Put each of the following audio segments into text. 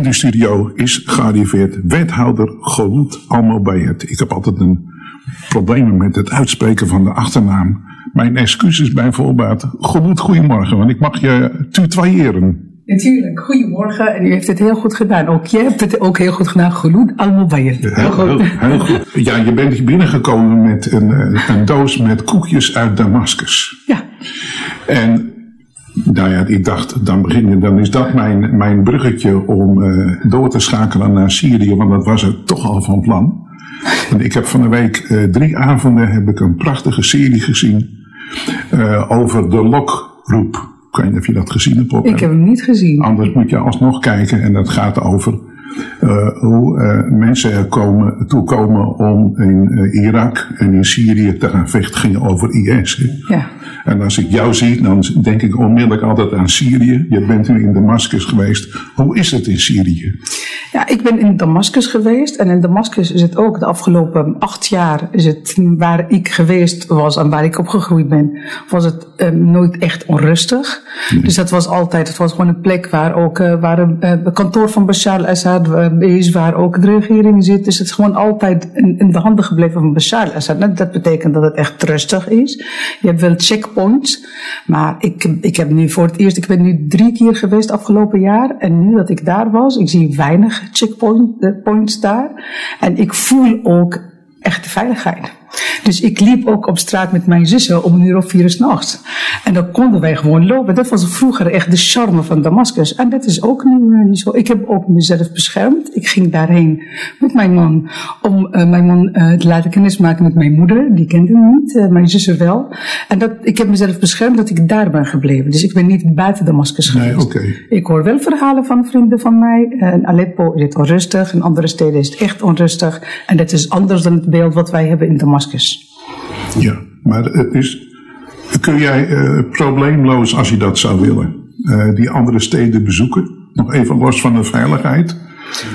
In de studio is gearriveerd wethouder Golut Almobayet. Ik heb altijd een problemen met het uitspreken van de achternaam. Mijn excuses bij voorbaat. Golut, goedemorgen, want ik mag je tutoyeren. Natuurlijk, goedemorgen. En u heeft het heel goed gedaan. Ook jij hebt het ook heel goed gedaan. Golut Almobayet. Heel, heel, heel goed. Ja, je bent hier binnengekomen met een, eh, een doos met koekjes uit Damascus. Ja. En nou ja, ik dacht, dan, begin, dan is dat mijn, mijn bruggetje om uh, door te schakelen naar Syrië, want dat was het toch al van plan. En ik heb van de week uh, drie avonden heb ik een prachtige serie gezien uh, over de lokroep. Ik weet niet of je dat gezien hebt. Op, Ik heb hem niet gezien. Anders moet je alsnog kijken en dat gaat over hoe mensen er komen, toe komen om in Irak en in Syrië te gaan vechten. Ging over IS. Ja. En als ik jou zie, dan denk ik onmiddellijk altijd aan Syrië. Je bent nu in Damascus geweest. Hoe is het in Syrië? Ja, ik ben in Damascus geweest. En in Damascus is het ook de afgelopen acht jaar, is het waar ik geweest was en waar ik opgegroeid ben, was het um, nooit echt onrustig. Nee. Dus dat was altijd, het was gewoon een plek waar ook, uh, waar een uh, kantoor van Bashar al-Assad uh, is, waar ook de regering zit. Dus het is gewoon altijd in, de handen gebleven van Bashar al-Assad. Dat betekent dat het echt rustig is. Je hebt wel checkpoints, maar ik, ik heb nu voor het eerst, ik ben nu drie keer geweest afgelopen jaar. En nu dat ik daar was, ik zie weinig checkpoints daar. En ik voel ook echt de veiligheid. Dus ik liep ook op straat met mijn zussen om een uur of vier uur s'nachts. En dan konden wij gewoon lopen. Dat was vroeger echt de charme van Damascus. En dat is ook nu niet zo. Ik heb ook mezelf beschermd. Ik ging daarheen met mijn man om uh, mijn man uh, te laten kennismaken met mijn moeder. Die kende hem niet, uh, mijn zussen wel. En dat, ik heb mezelf beschermd dat ik daar ben gebleven. Dus ik ben niet buiten Damascus geweest. Nee, okay. Ik hoor wel verhalen van vrienden van mij. In Aleppo is het onrustig. In andere steden is het echt onrustig. En dat is anders dan het beeld wat wij hebben in Damascus. Ja, maar het is. Kun jij uh, probleemloos, als je dat zou willen, uh, die andere steden bezoeken? Nog even los van de veiligheid.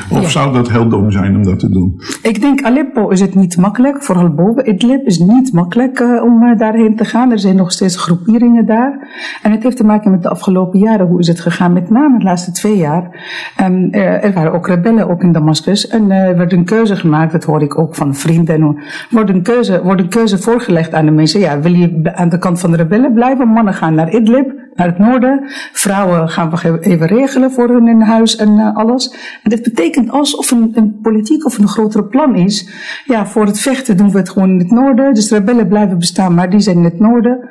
Of ja. zou dat heel dom zijn om dat te doen? Ik denk Aleppo is het niet makkelijk, vooral boven Idlib is niet makkelijk uh, om uh, daarheen te gaan. Er zijn nog steeds groeperingen daar. En het heeft te maken met de afgelopen jaren. Hoe is het gegaan? Met name de laatste twee jaar. Um, er, er, waren ook rebellen ook in Damascus. En uh, er werd een keuze gemaakt, dat hoor ik ook van vrienden. Er wordt een keuze, wordt een keuze voorgelegd aan de mensen. Ja, wil je aan de kant van de rebellen blijven? Mannen gaan naar Idlib, naar het noorden. Vrouwen gaan we even regelen voor hun in huis en alles. En dit betekent alsof een, een politiek of een grotere plan is. Ja, voor het vechten doen we het gewoon in het noorden. Dus rebellen blijven bestaan, maar die zijn in het noorden.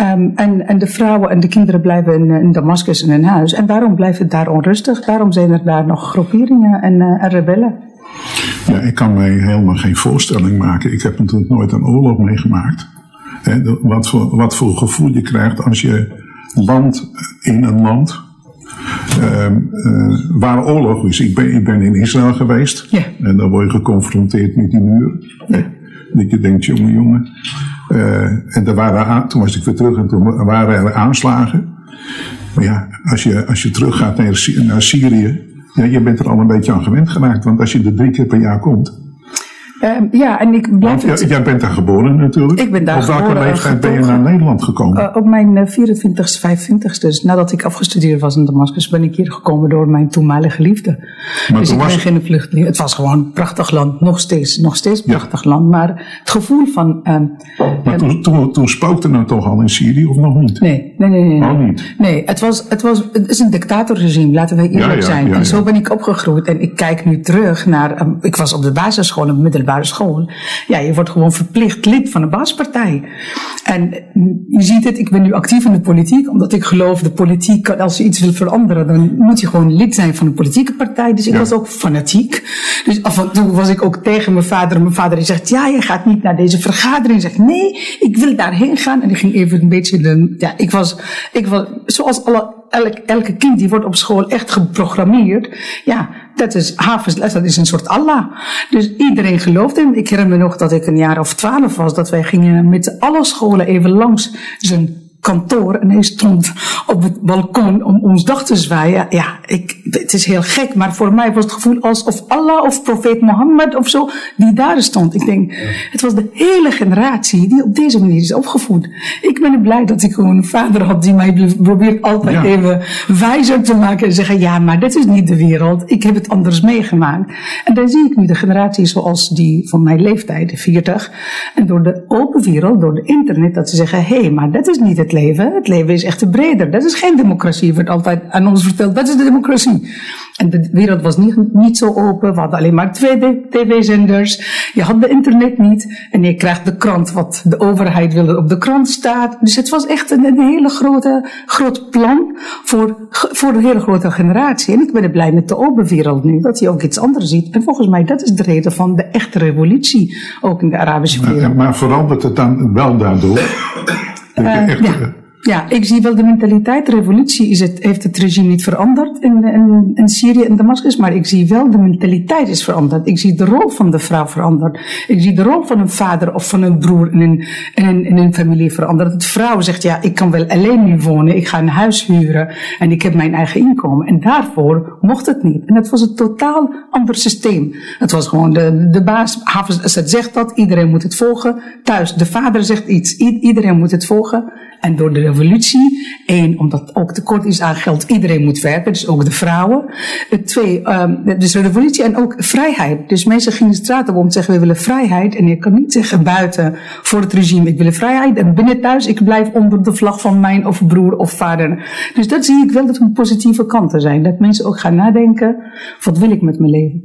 Um, en, en de vrouwen en de kinderen blijven in, in Damascus in hun huis. En daarom blijft het daar onrustig. Daarom zijn er daar nog groeperingen en, uh, en rebellen. Ja, ik kan mij helemaal geen voorstelling maken. Ik heb natuurlijk nooit een oorlog meegemaakt. Wat, voor, wat voor gevoel je krijgt als je land in een land uh, uh, waar oorlog is. Ik ben, ik ben in Israël geweest. Ja. En dan word je geconfronteerd met die muur. Ja. Dat je denkt, jongen, jongen. Uh, en er waren, toen was ik weer terug en toen waren er aanslagen. Maar ja, als je, als je teruggaat naar, naar Syrië. Ja, je bent er al een beetje aan gewend geraakt. Want als je er drie keer per jaar komt. Um, ja, en ik blijf. Want, jij bent daar geboren natuurlijk. Ik ben daar Op welke leeftijd ben je naar Nederland gekomen? Uh, op mijn 24ste, 25ste. Dus nadat ik afgestudeerd was in Damascus, ben ik hier gekomen door mijn toenmalige liefde. Maar dus ik was- ben geen vluchteling. Het was gewoon een prachtig land. Nog steeds, nog steeds een Ja. prachtig land. Maar het gevoel van. ehm, Maar ehm, toen, toen, toen spookte het toch al in Syrië of nog niet? Nee, nee, nee. nee, nee. Niet? Nee, het, was, het, was, het is een dictatorregime, laten we eerlijk Ja, ja, zijn. en zo ben ik opgegroeid. En ik kijk nu terug naar. um, ik was op de basisschool, op de middelbare school. Ja, je wordt gewoon verplicht lid van een baaspartij. En je ziet het, ik ben nu actief in de politiek, omdat ik geloof, de politiek, als je iets wil veranderen, dan moet je gewoon lid zijn van een politieke partij. Dus ik Ja. was ook fanatiek. Dus af en toe was ik ook tegen mijn vader. En mijn vader die zegt, ja, je gaat niet naar deze vergadering. Ik zeg, nee, ik wil daarheen gaan. En ik ging even een beetje, de, ja, ik was, ik was, zoals alle, elk, elke kind, die wordt op school echt geprogrammeerd. Ja, dat is havensles, dat is een soort Allah. Dus iedereen gelooft hem. Ik herinner me nog dat ik een jaar of twaalf was, dat wij gingen met alle scholen even langs zijn kantoor en hij stond op het balkon om ons dag te zwaaien. Ja, ik, het is heel gek, maar voor mij was het gevoel alsof Allah of profeet Mohammed of zo die daar stond. Ik denk, het was de hele generatie die op deze manier is opgevoed. Ik ben blij dat ik gewoon een vader had die mij probeert altijd even wijzer te maken en zeggen, ja, maar dit is niet de wereld. Ik heb het anders meegemaakt. En dan zie ik nu de generatie zoals die van mijn leeftijd, 40. En door de open wereld, door de internet, dat ze zeggen, hé, hey, maar dat is niet het leven. Het leven is echt breder. Dat is geen democratie. Wordt altijd aan ons verteld, dat is de democratie. En de wereld was niet, niet zo open. We hadden alleen maar twee tv-zenders. Je had de internet niet. En je krijgt de krant wat de overheid wilde op de krant staat. Dus het was echt een, een hele grote, groot plan voor, voor een hele grote generatie. En ik ben er blij met de open wereld nu, dat hij ook iets anders ziet. En volgens mij, dat is de reden van de echte revolutie, ook in de Arabische wereld. Maar, maar verandert het dan wel daardoor? Uh, echt, ja. Ik zie wel de mentaliteit. De revolutie het, heeft het regime niet veranderd in, in, in Syrië en Damascus, maar ik zie wel de mentaliteit is veranderd. Ik zie de rol van de vrouw veranderd. Ik zie de rol van een vader of van een broer in een, in in familie veranderd. De vrouw zegt, ja, ik kan wel alleen nu wonen, ik ga een huis huren en ik heb mijn eigen inkomen. En daarvoor mocht het niet. En het was een totaal ander systeem. Het was gewoon de, de baas, het zegt dat, iedereen moet het volgen. Thuis, de vader zegt iets, iedereen moet het volgen. En door de revolutie, één, omdat ook tekort is aan geld, iedereen moet werken, dus ook de vrouwen. Twee, um, dus revolutie en ook vrijheid. Dus mensen gingen de straat op om te zeggen, we willen vrijheid. En je kan niet zeggen buiten voor het regime, ik wil vrijheid. En binnen thuis, ik blijf onder de vlag van mijn of broer of vader. Dus dat zie ik wel dat er positieve kanten zijn. Dat mensen ook gaan nadenken, wat wil ik met mijn leven?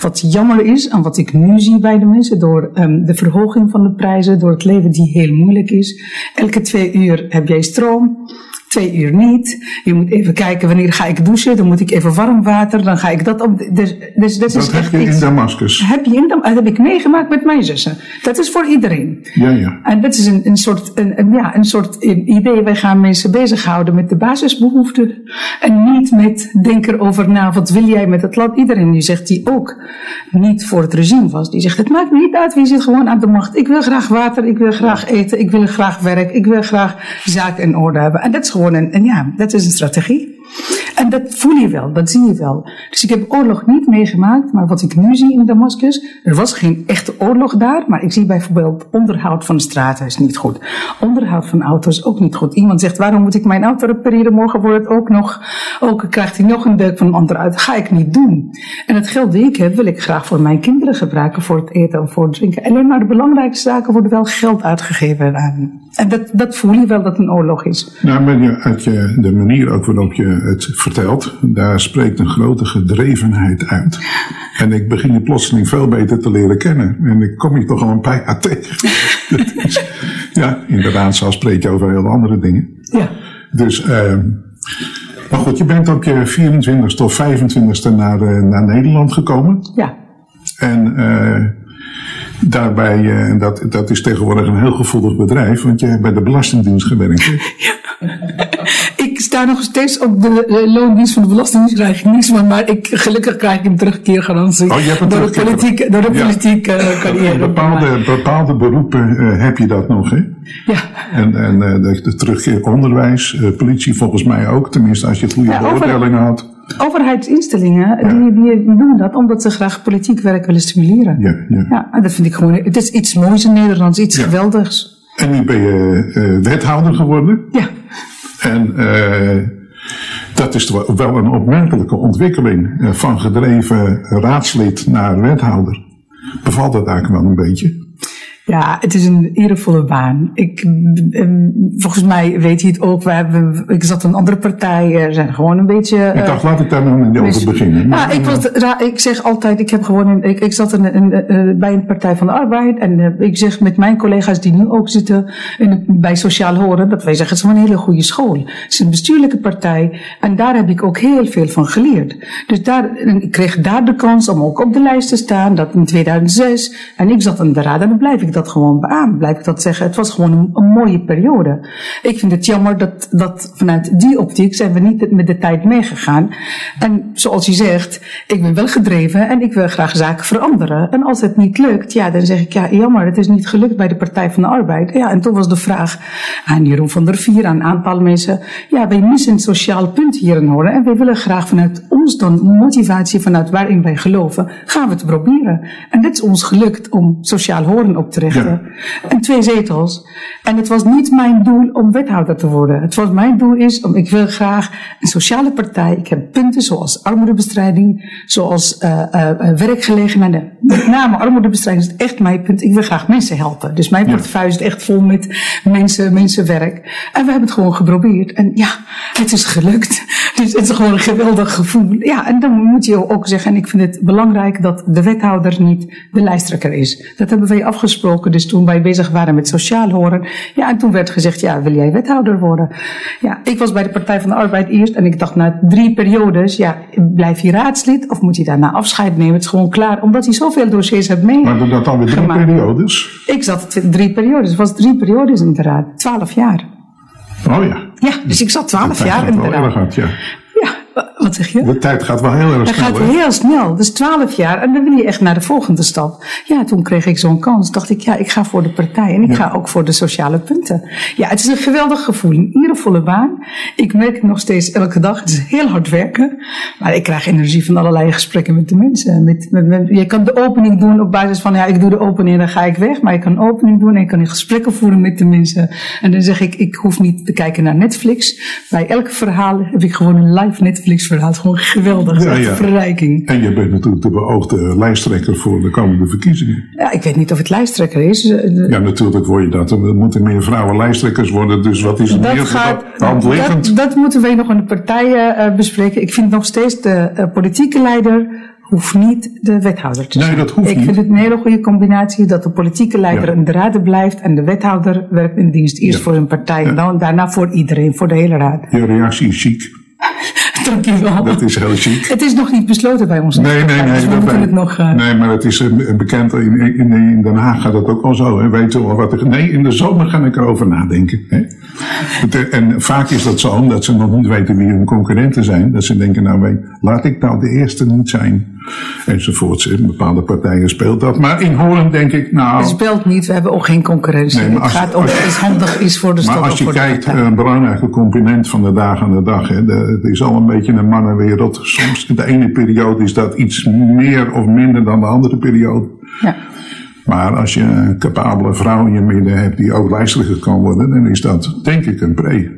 Wat jammer is, en wat ik nu zie bij de mensen, door um, de verhoging van de prijzen, door het leven die heel moeilijk is. Elke twee uur heb jij stroom twee uur niet. Je moet even kijken wanneer ga ik douchen. Dan moet ik even warm water. Dan ga ik dat op. Dus, dus, dat, is heb je in Damascus. Heb je in Dat heb ik meegemaakt met mijn zussen. Dat is voor iedereen. Ja, ja. En dat is een, een soort, een, een, ja, een soort idee. Wij gaan mensen bezighouden met de basisbehoeften. En niet met denken over, nou, wat wil jij met het land? Iedereen die zegt die ook niet voor het regime was. Die zegt, het maakt me niet uit. Wie zit gewoon aan de macht. Ik wil graag water. Ik wil graag eten. Ik wil graag werk. Ik wil graag zaken in orde hebben. En dat is en ja, dat is een strategie. En dat voel je wel, dat zie je wel. Dus ik heb oorlog niet meegemaakt, maar wat ik nu zie in Damascus, er was geen echte oorlog daar, maar ik zie bijvoorbeeld onderhoud van straten is niet goed. Onderhoud van auto's ook niet goed. Iemand zegt, waarom moet ik mijn auto repareren? Morgen wordt het ook nog, ook krijgt hij nog een deuk van een ander uit. Ga ik niet doen. En het geld die ik heb, wil ik graag voor mijn kinderen gebruiken, voor het eten en voor het drinken. Alleen maar de belangrijkste zaken worden wel geld uitgegeven aan. En dat, dat voel je wel dat een oorlog is. Nou, maar uit je, de manier ook waarop je het vertelt, daar spreekt een grote gedrevenheid uit. En ik begin je plotseling veel beter te leren kennen. En ik kom je toch al een paar jaar tegen. ja, inderdaad, zo spreek je over heel andere dingen. Ja. Dus, uh, maar goed, je bent ook je 24ste of 25ste naar, uh, naar Nederland gekomen. Ja. En uh, daarbij, uh, dat, dat is tegenwoordig een heel gevoelig bedrijf, want je hebt bij de Belastingdienst gewerkt. Ja. Sta nog steeds op de loondienst van de Belastingdienst, krijg ik niks van, maar ik, gelukkig krijg ik een terugkeergarantie. Oh, je hebt een door, de politiek, door de politieke ja. carrière. Bepaalde, bepaalde beroepen uh, heb je dat nog, hè? Ja. En, en de, de terugkeer onderwijs, politie volgens mij ook, tenminste als je goede ja, beoordelingen had. Overheidsinstellingen, ja. die, die doen dat omdat ze graag politiek werk willen stimuleren. Ja, ja. ja dat vind ik gewoon, het is iets moois in Nederlands, iets geweldigs. En nu ben je wethouder geworden. Ja. En uh, dat is wel een opmerkelijke ontwikkeling. Uh, van gedreven raadslid naar wethouder. Bevalt dat eigenlijk wel een beetje? Ja, het is een eervolle baan. Ik, volgens mij weet hij het ook. We hebben, ik zat in een andere partij. Zijn gewoon een beetje. Ik dacht, laat ik daar nog niet over beginnen. Ja, ik, was, ik zeg altijd, ik heb gewoon een, ik, ik zat in, in, bij een Partij van de Arbeid. En ik zeg met mijn collega's die nu ook zitten in, bij Sociaal Horen, dat wij zeggen, het is een hele goede school. Het is een bestuurlijke partij. En daar heb ik ook heel veel van geleerd. Dus daar, ik kreeg daar de kans om ook op de lijst te staan. Dat in 2006. En ik zat in de raad en dan blijf ik dat gewoon beamen, blijf ik dat zeggen. Het was gewoon een, een, mooie periode. Ik vind het jammer dat, dat vanuit die optiek zijn we niet met de tijd meegegaan. En zoals je zegt, ik ben wel gedreven en ik wil graag zaken veranderen. En als het niet lukt, ja, dan zeg ik, ja, jammer, het is niet gelukt bij de Partij van de Arbeid. Ja, en toen was de vraag aan Jeroen van der Vier, aan een aantal mensen, ja, wij missen een sociaal punt hier in Horen en wij willen graag vanuit ons dan motivatie, vanuit waarin wij geloven, gaan we het proberen. En dit is ons gelukt om sociaal horen op te En twee zetels. En het was niet mijn doel om wethouder te worden. Het was mijn doel is om, ik wil graag een sociale partij. Ik heb punten zoals armoedebestrijding, zoals uh, uh, werkgelegenheden. Met name armoedebestrijding is echt mijn punt. Ik wil graag mensen helpen. Dus mijn portefeuille is echt vol met mensen, mensenwerk. En we hebben het gewoon geprobeerd. En ja, het is gelukt. Dus het is gewoon een geweldig gevoel. Ja, en dan moet je ook zeggen, en ik vind het belangrijk dat de wethouder niet de lijsttrekker is. Dat hebben wij afgesproken, dus toen wij bezig waren met sociaal horen. Ja, en toen werd gezegd, ja, wil jij wethouder worden? Ja, ik was bij de Partij van de Arbeid eerst en ik dacht na drie periodes, ja, blijf je raadslid of moet je daarna afscheid nemen? Het is gewoon klaar, omdat hij zoveel dossiers heeft meegemaakt. Maar dat dan weer drie periodes? Ik zat drie periodes, het was drie periodes in de raad, twaalf jaar. Oh ja. Ja, dus ik zat twaalf jaar in de raad. Gehad, ja. Ja, wat zeg je? De tijd gaat wel heel erg snel. Het gaat heel snel. Dus twaalf jaar en dan wil je echt naar de volgende stap. Ja, toen kreeg ik zo'n kans. Dacht ik, ja, ik ga voor de partij en ik ga ook voor de sociale punten. Ja, het is een geweldig gevoel. Een eervolle baan. Ik merk het nog steeds elke dag. Het is heel hard werken. Maar ik krijg energie van allerlei gesprekken met de mensen. Met, met, met, je kan de opening doen op basis van, ja, ik doe de opening en dan ga ik weg. Maar je kan opening doen en je kan gesprekken voeren met de mensen. En dan zeg ik, ik hoef niet te kijken naar Netflix. Bij elk verhaal heb ik gewoon een live Netflix verhaal. Gewoon geweldig. Ja, ja. verrijking. En je bent natuurlijk de beoogde lijsttrekker voor de komende verkiezingen. Ja, ik weet niet of het lijsttrekker is. Ja, natuurlijk word je dat. Er moeten meer vrouwen lijsttrekkers worden. Dus wat is het dat meer gaat? Dat, dat, moeten wij nog in de partijen uh, bespreken. Ik vind nog steeds de uh, politieke leider hoeft niet de wethouder te zijn. Nee, dat hoeft ik niet. vind het een hele goede combinatie dat de politieke leider ja. in de raad blijft en de wethouder werkt in dienst. Eerst ja. voor een partij en dan daarna voor iedereen, voor de hele raad. Je reactie is chic. Dankjewel. Dat is heel chic. Het is nog niet besloten bij ons. Nee, nee, nee. Dus we dat het nog... uh, Nee, maar het is uh, bekend. In, in, in Den Haag gaat dat ook al zo. Hè. Weet je wel wat er, nee, in de zomer ga ik erover nadenken. Hè. Het, en vaak is dat zo omdat ze nog niet weten wie hun concurrenten zijn. Dat ze denken, nou weet, laat ik nou de eerste niet zijn. Enzovoorts. In bepaalde partijen speelt dat. Maar in Horen denk ik, nou... Het speelt niet, we hebben ook geen concurrentie. Nee, maar het gaat om dat het handig is voor de stad Maar als je kijkt, een belangrijke component van de dag aan de dag. Hè, de, het is al een beetje een mannenwereld. Soms in de ene periode is dat iets meer of minder dan de andere periode. Ja. Maar als je een capabele vrouw in je midden hebt die ook lijsttrekker kan worden, dan is dat denk ik een pre.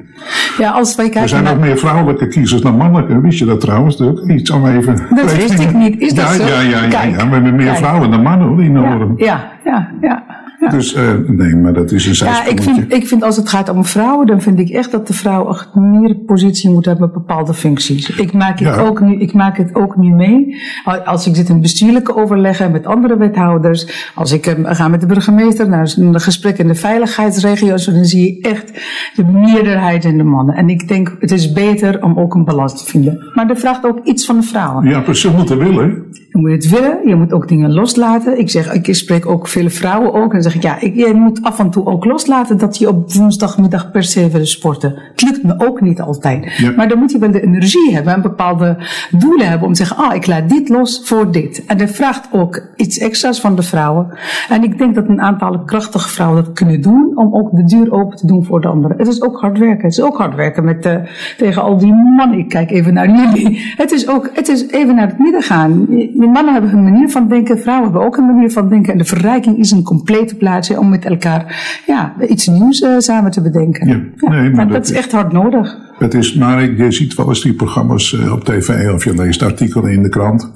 ja, als wij Er kijken zijn naar... ook meer vrouwelijke kiezers dan mannelijke. Wist je dat trouwens? Iets om even. Dat wist ik niet. Is dat ja, zo? Ja, ja, ja, ja. We hebben meer Kijk. vrouwen dan mannen hoor, in Noorden. ja, ja, ja. ja. Dus eh, nee, maar dat is een Ja, ik zijsprongetje. vind, ik vind als het gaat om vrouwen, dan vind ik echt dat de vrouw echt meer positie moet hebben op bepaalde functies. Ik maak, het, Ja. ook nu, ik maak het ook nu mee. Als ik zit in bestuurlijke overleggen met andere wethouders, als ik eh, ga met de burgemeester naar een gesprek in de veiligheidsregio's, dan zie je echt de meerderheid in de mannen. En ik denk, het is beter om ook een balans te vinden. Maar dat vraagt ook iets van de vrouwen. Ja, precies. Moeten willen. Je moet het willen, je moet ook dingen loslaten. Ik zeg, ik spreek ook vele vrouwen ook. En dan zeg ik, ja, ik, je moet af en toe ook loslaten dat je op woensdagmiddag per se wil sporten. Het lukt me ook niet altijd. Ja. Maar dan moet je wel de energie hebben en bepaalde doelen hebben om te zeggen, ah, ik laat dit los voor dit. En dat vraagt ook iets extra's van de vrouwen. En ik denk dat een aantal krachtige vrouwen dat kunnen doen om ook de deur open te doen voor de anderen. Het is ook hard werken. Het is ook hard werken met, eh, tegen al die mannen. Ik kijk even naar jullie. Het is ook, het is even naar het midden gaan. Die mannen hebben hun manier van denken, vrouwen hebben ook een manier van denken. En de verrijking is een complete plaats om met elkaar ja, iets nieuws eh, samen te bedenken. Ja, nee, maar maar dat dat is echt hard nodig. Het is, maar je ziet wel eens die programma's eh, op tv of je leest artikelen in de krant.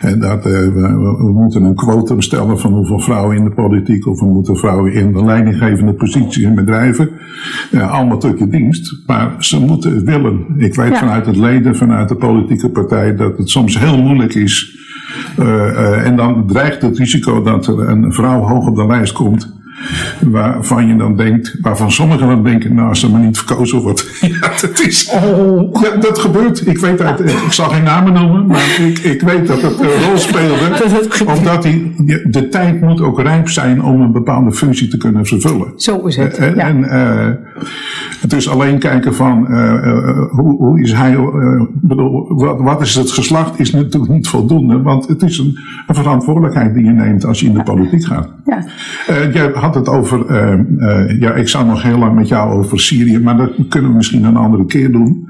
En dat eh, we, moeten een quotum stellen van hoeveel vrouwen in de politiek of we moeten vrouwen in de leidinggevende positie in bedrijven. Allemaal tot je dienst. Maar ze moeten het willen. Ik weet Ja. vanuit het leden, vanuit de politieke partij, dat het soms heel moeilijk is. Eh, eh, en dan dreigt het risico dat er een vrouw hoog op de lijst komt. Waarvan je dan denkt, waarvan sommigen dan denken, nou als er maar niet verkozen wordt. ja, dat is, Oh. ja, dat gebeurt. Ik weet uit, ik zal geen namen noemen, maar ik, ik weet dat het een rol speelde. Omdat die, de tijd moet ook rijp zijn om een bepaalde functie te kunnen vervullen. Zo is het. En, Ja. en eh, het is alleen kijken van eh, eh, hoe, hoe is hij, eh, bedoel, wat, wat is het geslacht, is natuurlijk niet voldoende. Want het is een, een verantwoordelijkheid die je neemt als je in de politiek gaat. Ja. Had het over, eh, eh, ja, ik zou nog heel lang met jou over Syrië, maar dat kunnen we misschien een andere keer doen.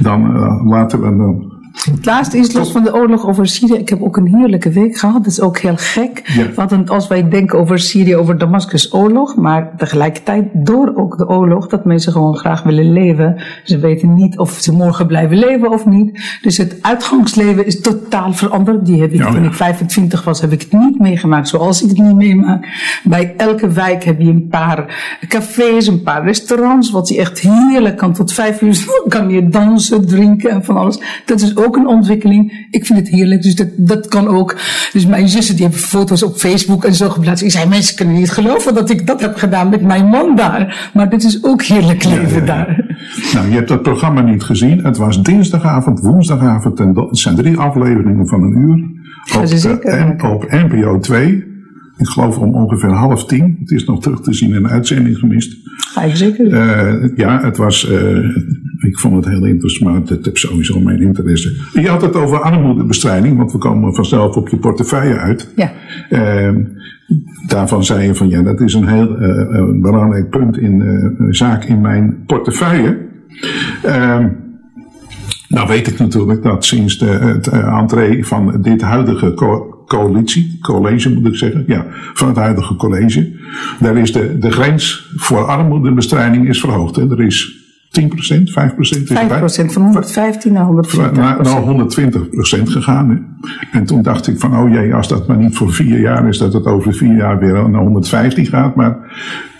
Dan eh, laten we dan. Het laatste is los van de oorlog over Syrië. Ik heb ook een heerlijke week gehad. Dat is ook heel gek. Ja. Want als wij denken over Syrië, over Damascus oorlog. Maar tegelijkertijd door ook de oorlog. Dat mensen gewoon graag willen leven. Ze weten niet of ze morgen blijven leven of niet. Dus het uitgangsleven is totaal veranderd. Die heb ik Ja, toen ja. ik 25 was, heb ik het niet meegemaakt zoals ik het nu meemaak. Bij elke wijk heb je een paar cafés, een paar restaurants. Wat je echt heerlijk kan. Tot vijf uur kan je dansen, drinken en van alles. Dat is ook een ontwikkeling. Ik vind het heerlijk, dus dat, dat kan ook. Dus mijn zussen die hebben foto's op Facebook en zo geplaatst. Ik zei, mensen kunnen niet geloven dat ik dat heb gedaan met mijn man daar. Maar dit is ook heerlijk leven ja. daar. Nou, je hebt dat programma niet gezien. Het was dinsdagavond, woensdagavond. En dat- zijn drie afleveringen van een uur. Op, eh, maken. op NPO 2. Ik geloof om ongeveer half tien. Het is nog terug te zien in de uitzending gemist. Ga ik zeker. Eh, ja, het was. eh, ik vond het heel interessant, maar het heeft sowieso mijn interesse. Je had het over armoedebestrijding, want we komen vanzelf op je portefeuille uit. Ja. Eh, daarvan zei je van ja, dat is een heel eh, eh, belangrijk punt in een zaak in mijn portefeuille. Eh, nou weet ik natuurlijk dat sinds de, het entree van dit huidige coalitie, college moet ik zeggen, ja, van het huidige college, daar is de, de grens voor armoedebestrijding is verhoogd. Hè. Er is 10%, 5% is erbij. 5% van 115 naar 140 Naar, naar 120% gegaan. Hè. En toen dacht ik van, oh jee, als dat maar niet voor vier jaar is, dat het over vier jaar weer naar 115 gaat. Maar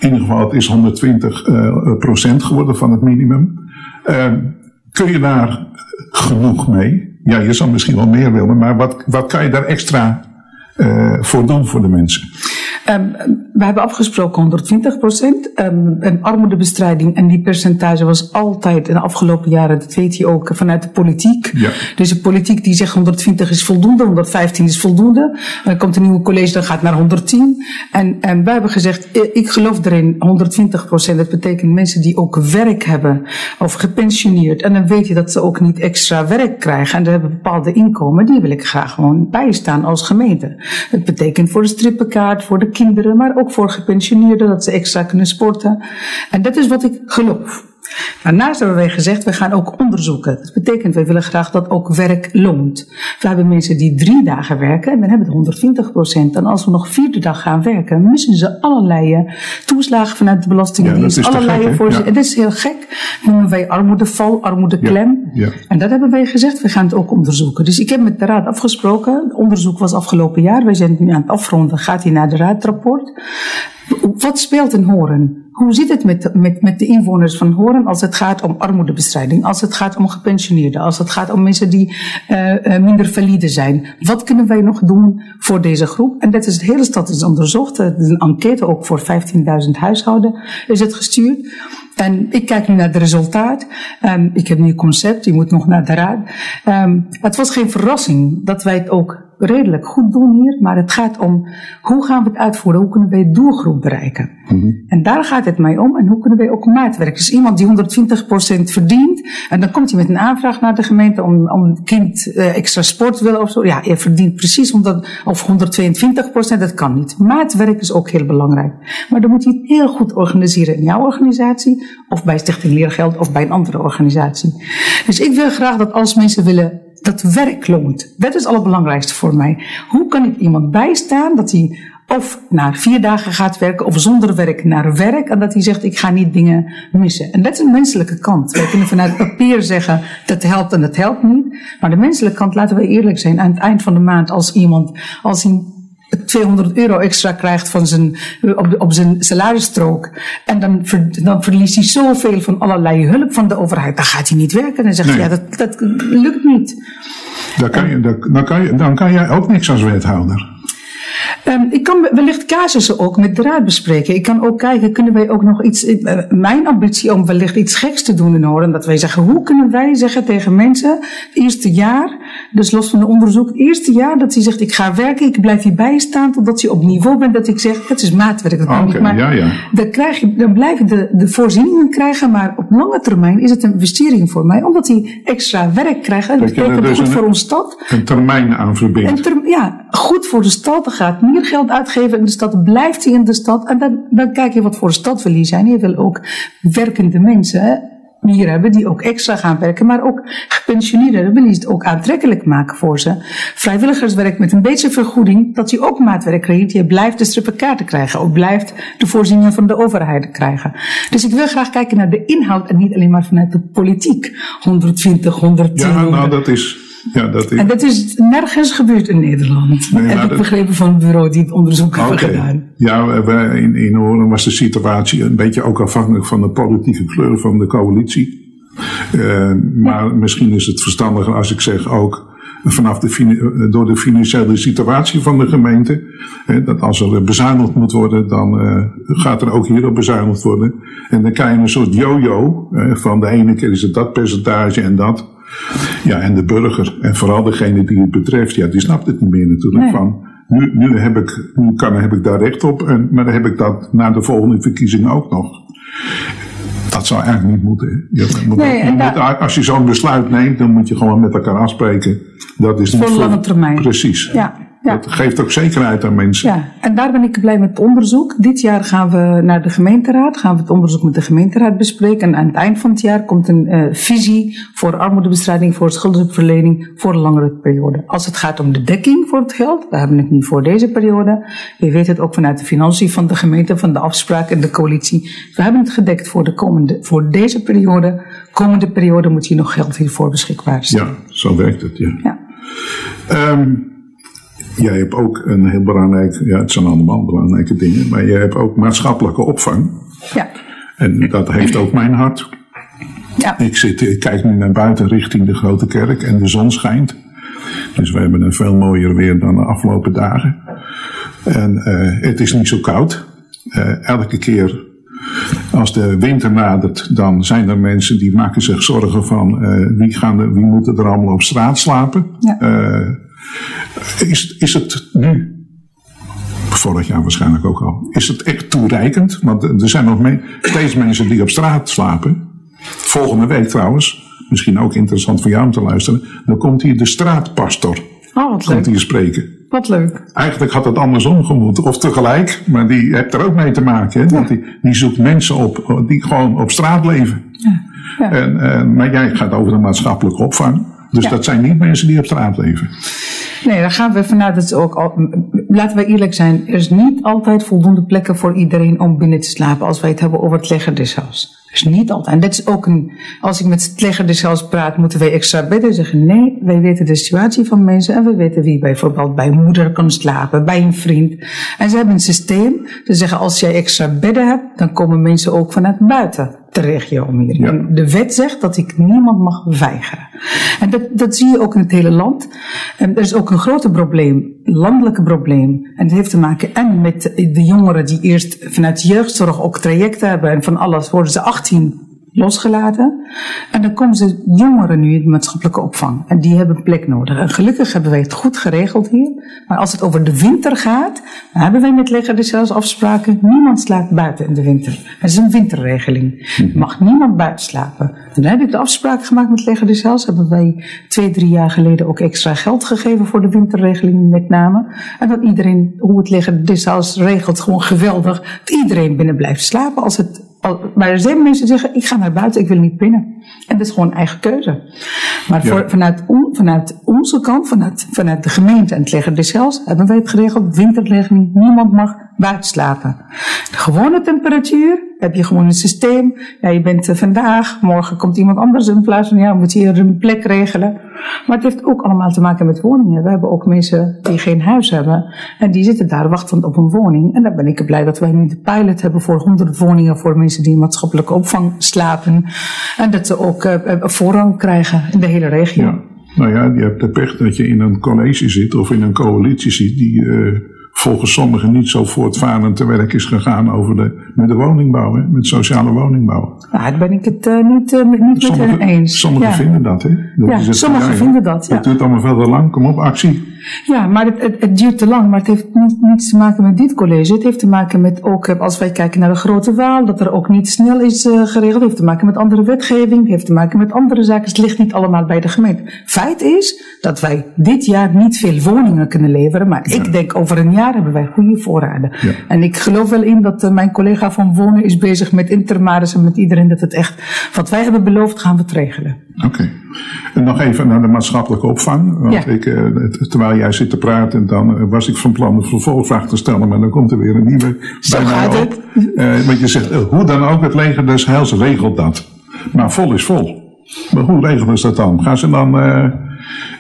in ieder geval, het is 120 eh, procent geworden van het minimum. Eh, kun je daar genoeg mee? Ja, je zal misschien wel meer willen, maar wat, wat kan je daar extra eh, voor doen voor de mensen? Ehm, we hebben afgesproken 120 procent. en armoedebestrijding en die percentage was altijd in de afgelopen jaren, dat weet je ook, vanuit de politiek. Ja. Dus de politiek die zegt 120 is voldoende, 115 is voldoende. Dan komt een nieuwe college, dan gaat naar 110. En, en wij hebben gezegd, ik geloof erin, 120 procent. Dat betekent mensen die ook werk hebben of gepensioneerd. En dan weet je dat ze ook niet extra werk krijgen. En ze hebben bepaalde inkomen, die wil ik graag gewoon bijstaan als gemeente. Dat betekent voor de strippenkaart, voor de kinderen, maar ook voor gepensioneerden, dat ze extra kunnen sporten. En dat is wat ik geloof. Daarnaast hebben wij gezegd, we gaan ook onderzoeken. Dat betekent, wij willen graag dat ook werk loont. We hebben mensen die drie dagen werken en dan hebben we 120 procent. En als we nog vierde dag gaan werken, missen ze allerlei toeslagen vanuit de Ja, Belastingdienst. dat is te allerlei gek. Ja. Dat is heel gek. noemen wij armoedeval, armoedeklem. Ja, ja. En dat hebben wij gezegd, we gaan het ook onderzoeken. Dus ik heb met de raad afgesproken. Het onderzoek was afgelopen jaar. Wij zijn het nu aan het afronden. Gaat hij naar de raadrapport. Wat speelt in Horen? Hoe zit het met, met, met de inwoners van Horen als het gaat om armoedebestrijding, als het gaat om gepensioneerden, als het gaat om mensen die eh, eh, minder valide zijn? Wat kunnen wij nog doen voor deze groep? En dat is de hele stad is onderzocht. Een enquête ook voor 15.000 huishouden is het gestuurd. En ik kijk nu naar het resultaat. Ehm, ik heb nu een concept, die moet nog naar de raad. Ehm, het was geen verrassing dat wij het ook redelijk goed doen hier, maar het gaat om hoe gaan we het uitvoeren? Hoe kunnen wij de doelgroep bereiken? En daar gaat het mij om. En hoe kunnen wij ook maatwerk? Dus iemand die 120% verdient, en dan komt hij met een aanvraag naar de gemeente om, om een kind eh, extra sport willen of zo. Ja, je verdient precies 100, of 122%, dat kan niet. Maatwerk is ook heel belangrijk. Maar dan moet je het heel goed organiseren in jouw organisatie, of bij Stichting Leergeld, of bij een andere organisatie. Dus ik wil graag dat als mensen willen dat werk loont. Dat is het allerbelangrijkste voor mij. Hoe kan ik iemand bijstaan dat hij of naar vier dagen gaat werken of zonder werk naar werk en dat hij zegt ik ga niet dingen missen. En dat is een menselijke kant. Wij kunnen vanuit papier zeggen dat helpt en dat helpt niet. Maar de menselijke kant, laten we eerlijk zijn, aan het eind van de maand als iemand, als hij 200 euro extra krijgt van zijn, op, op zijn salarisstrook. En dan, ver- dan verliest hij zoveel van allerlei hulp van de overheid. Dan gaat hij niet werken. En dan zegt hij, ja, dat, dat lukt niet. Daar kan je, daar- dan, kan je, dan kan jij ook niks als wethouder. Um, ik kan wellicht casussen ook met de raad bespreken. Ik kan ook kijken, kunnen wij ook nog iets. Uh, mijn ambitie om wellicht iets geks te doen in Horen. Dat wij zeggen, hoe kunnen wij zeggen tegen mensen. Het eerste jaar, dus los van de onderzoek. Het eerste jaar dat hij zegt, ik ga werken, ik blijf hierbij staan. Totdat hij op niveau bent dat ik zeg, het is maatwerk. Dat okay, maar ja, ja. Dan, krijg je, dan blijf je de, de voorzieningen krijgen. Maar op lange termijn is het een investering voor mij. Omdat hij extra werk krijgt. En dat betekent dus goed een, voor ons stad. Een termijn aan verbindt. ja, goed voor de stad. Gaat meer geld uitgeven in de stad, blijft hij in de stad. En dan, dan kijk je wat voor stad wil hij zijn. Je wil ook werkende mensen hier hebben die ook extra gaan werken, maar ook gepensioneerden wil je het ook aantrekkelijk maken voor ze. Vrijwilligerswerk met een beetje vergoeding, dat je ook maatwerk krijgt. Je blijft de strippenkaarten krijgen, ook blijft de voorzieningen van de overheid krijgen. Dus ik wil graag kijken naar de inhoud en niet alleen maar vanuit de politiek. 120, 110. Ja, nou dat is ja, dat is... En dat is nergens gebeurd in Nederland. Nee, heb ik begrepen van het bureau die het onderzoek okay. hebben gedaan. Ja, in, in Horen was de situatie een beetje ook afhankelijk van de politieke kleur van de coalitie. Uh, maar misschien is het verstandiger als ik zeg ook vanaf de, door de financiële situatie van de gemeente. Hè, dat als er bezuinigd moet worden, dan uh, gaat er ook hierop bezuinigd worden. En dan krijg je een soort yo-yo. van de ene keer is het dat percentage en dat. Ja, en de burger, en vooral degene die het betreft, ja, die snapt het niet meer natuurlijk. Van, nu, nu, heb ik, nu kan, heb ik daar recht op, en, maar dan heb ik dat na de volgende verkiezing ook nog. Dat zou eigenlijk niet moeten. Je moet, nee, je moet, als je zo'n besluit neemt, dan moet je gewoon met elkaar afspreken. Dat is voor lange termijn. Precies. Ja. Ja. Dat geeft ook zekerheid aan mensen. Ja, en daar ben ik blij met het onderzoek. Dit jaar gaan we naar de gemeenteraad, gaan we het onderzoek met de gemeenteraad bespreken. En aan het eind van het jaar komt een uh, visie voor armoedebestrijding, voor schuldenverlening voor een langere periode. Als het gaat om de dekking voor het geld, we hebben het niet voor deze periode. Je weet het ook vanuit de financiën van de gemeente, van de afspraak en de coalitie. We hebben het gedekt voor, de komende, voor deze periode. Komende periode moet hier nog geld hiervoor beschikbaar zijn. Ja, zo werkt het, ja. ja. Um, jij hebt ook een heel belangrijk, ja, het zijn allemaal belangrijke dingen, maar jij hebt ook maatschappelijke opvang. Ja. En dat heeft ook mijn hart. Ja. Ik, zit, ik kijk nu naar buiten richting de grote kerk en de zon schijnt. Dus we hebben een veel mooier weer dan de afgelopen dagen. En uh, het is niet zo koud. Uh, elke keer als de winter nadert, dan zijn er mensen die maken zich zorgen van uh, wie, gaan er, wie moeten er allemaal op straat slapen. Ja. Is, is het nu, vorig jaar waarschijnlijk ook al, is het echt toereikend? Want er zijn nog steeds mensen die op straat slapen. Volgende week trouwens, misschien ook interessant voor jou om te luisteren, dan komt hier de straatpastor. Oh, wat komt hier spreken. Wat leuk. Eigenlijk had het andersom gemoeten, of tegelijk, maar die heeft er ook mee te maken. Hè? Want die, die zoekt mensen op die gewoon op straat leven. Ja. Ja. En, en, maar jij gaat over de maatschappelijke opvang. Dus Ja. dat zijn niet mensen die op straat leven. Nee, daar gaan we vanuit dat ook al, laten we eerlijk zijn, er is niet altijd voldoende plekken voor iedereen om binnen te slapen als wij het hebben over het leggen is niet altijd. En dat is ook een, als ik met leggen des huis praat, moeten wij extra bedden zeggen. Nee, wij weten de situatie van mensen en we weten wie bijvoorbeeld bij moeder kan slapen, bij een vriend. En ze hebben een systeem. Ze zeggen als jij extra bedden hebt, dan komen mensen ook vanuit buiten om hier. Ja. En de wet zegt dat ik niemand mag weigeren. En dat, dat zie je ook in het hele land. En er is ook een groter probleem, landelijke probleem. En het heeft te maken en met de jongeren die eerst vanuit jeugdzorg ook trajecten hebben en van alles worden ze 18 losgelaten. En dan komen ze jongeren nu in de maatschappelijke opvang. En die hebben plek nodig. En gelukkig hebben wij het goed geregeld hier. Maar als het over de winter gaat, dan hebben wij met Legger zelfs afspraken. Niemand slaapt buiten in de winter. Het is een winterregeling. Er mag niemand buiten slapen. En dan heb ik de afspraak gemaakt met Legger zelfs. Hebben wij twee, drie jaar geleden ook extra geld gegeven voor de winterregeling met name. En dat iedereen, hoe het Legger zelfs regelt, gewoon geweldig. Dat iedereen binnen blijft slapen als het maar er zijn mensen die zeggen, ik ga naar buiten, ik wil niet binnen. En dat is gewoon eigen keuze. Maar voor, Ja. vanuit, on- vanuit onze kant, vanuit, vanuit de gemeente en het leggen des zelfs, hebben wij het geregeld, winterregeling, niemand mag buiten slapen. De gewone temperatuur, heb je gewoon een systeem. Ja, je bent eh, vandaag, morgen komt iemand anders in plaats van, ja, moet je hier een plek regelen. Maar het heeft ook allemaal te maken met woningen. We hebben ook mensen die geen huis hebben. En die zitten daar wachtend op een woning. En daar ben ik blij dat wij nu de pilot hebben voor 100 woningen voor mensen die in maatschappelijke opvang slapen. En dat ze ook eh, eh, voorrang krijgen in de hele regio. Ja. Nou ja, je hebt de pech dat je in een college zit of in een coalitie zit die eh, volgens sommigen niet zo voortvarend te werk is gegaan over de, met de woningbouw, hè, met sociale woningbouw. Nou, daar ben ik het uh, niet, uh, niet met hen eens. Sommigen ja. vinden dat, hè? Dat ja, sommigen ja, vinden dat, ja. Het duurt allemaal veel te lang, kom op, actie. Ja, maar het, het, het, duurt te lang. Maar het heeft niet, niets te maken met dit college. Het heeft te maken met ook, als wij kijken naar de grote waal, dat er ook niet snel is uh, geregeld. Het heeft te maken met andere wetgeving. Het heeft te maken met andere zaken. Het ligt niet allemaal bij de gemeente. Feit is dat wij dit jaar niet veel woningen kunnen leveren. Maar ja. ik denk over een jaar hebben wij goede voorraden. Ja. En ik geloof wel in dat uh, mijn collega van Wonen is bezig met intermaris en met iedereen dat het echt, wat wij hebben beloofd, gaan we het regelen. Oké. Okay. En nog even naar de maatschappelijke opvang. Want ja. ik, uh, terwijl jij zit te praten, dan uh, was ik van plan een vervolgvraag te stellen, maar dan komt er weer een nieuwe Zo bij mij op. Uh, want je zegt, hoe dan ook, het leger des heils regelt dat. Maar vol is vol. Maar hoe regelen ze dat dan? Gaan ze dan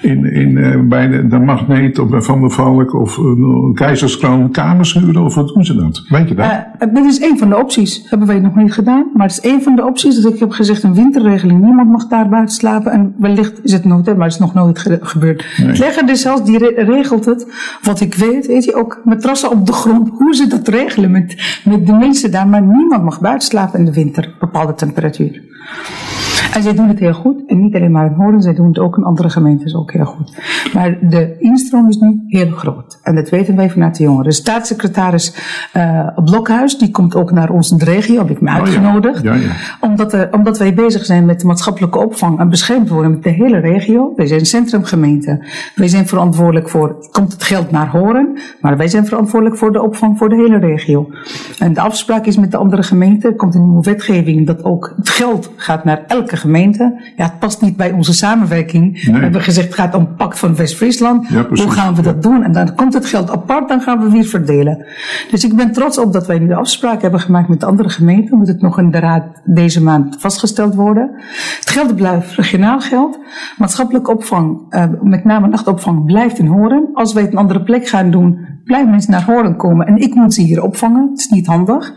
in, in, bij de, de magneet of bij Van der Valk of uh, Keizerskroon kamers huren? Of wat doen ze dat? Weet je dat? Uh, dit is een van de opties. Hebben wij nog niet gedaan. Maar het is een van de opties. Dat ik heb gezegd een winterregeling. Niemand mag daar buiten slapen. En wellicht is het nooit, maar het is nog nooit ge gebeurd. Nee. Het legger dus zelfs, die re regelt het. Wat ik weet, weet je, ook matrassen op de grond. Hoe ze dat regelen met, met de mensen daar. Maar niemand mag buiten slapen in de winter. Bepaalde temperatuur. En zij doen het heel goed. En niet alleen maar in Horen, zij doen het ook in andere gemeentes ook heel goed. Maar de instroom is nu heel groot. En dat weten wij vanuit de jongeren. De staatssecretaris uh, Blokhuis, die komt ook naar onze regio, heb ik me uitgenodigd. Oh ja. Ja, ja. Omdat, er, omdat wij bezig zijn met maatschappelijke opvang en beschermd worden met de hele regio. Wij zijn centrumgemeente. Wij zijn verantwoordelijk voor, komt het geld naar Horen, maar wij zijn verantwoordelijk voor de opvang voor de hele regio. En de afspraak is met de andere gemeenten, komt een nieuwe wetgeving, dat ook het geld gaat naar elke gemeente. Ja, het past niet bij onze samenwerking. Nee. We hebben gezegd, het gaat om pact van West-Friesland. Ja, Hoe gaan we dat doen? En dan komt het geld apart, dan gaan we weer verdelen. Dus ik ben trots op dat wij nu de afspraak hebben gemaakt met de andere gemeenten. Moet het nog in de raad deze maand vastgesteld worden. Het geld blijft regionaal geld. Maatschappelijke opvang, uh, met name nachtopvang, blijft in Horen. Als wij het een andere plek gaan doen, blijven mensen naar Horen komen. En ik moet ze hier opvangen. Het is niet handig.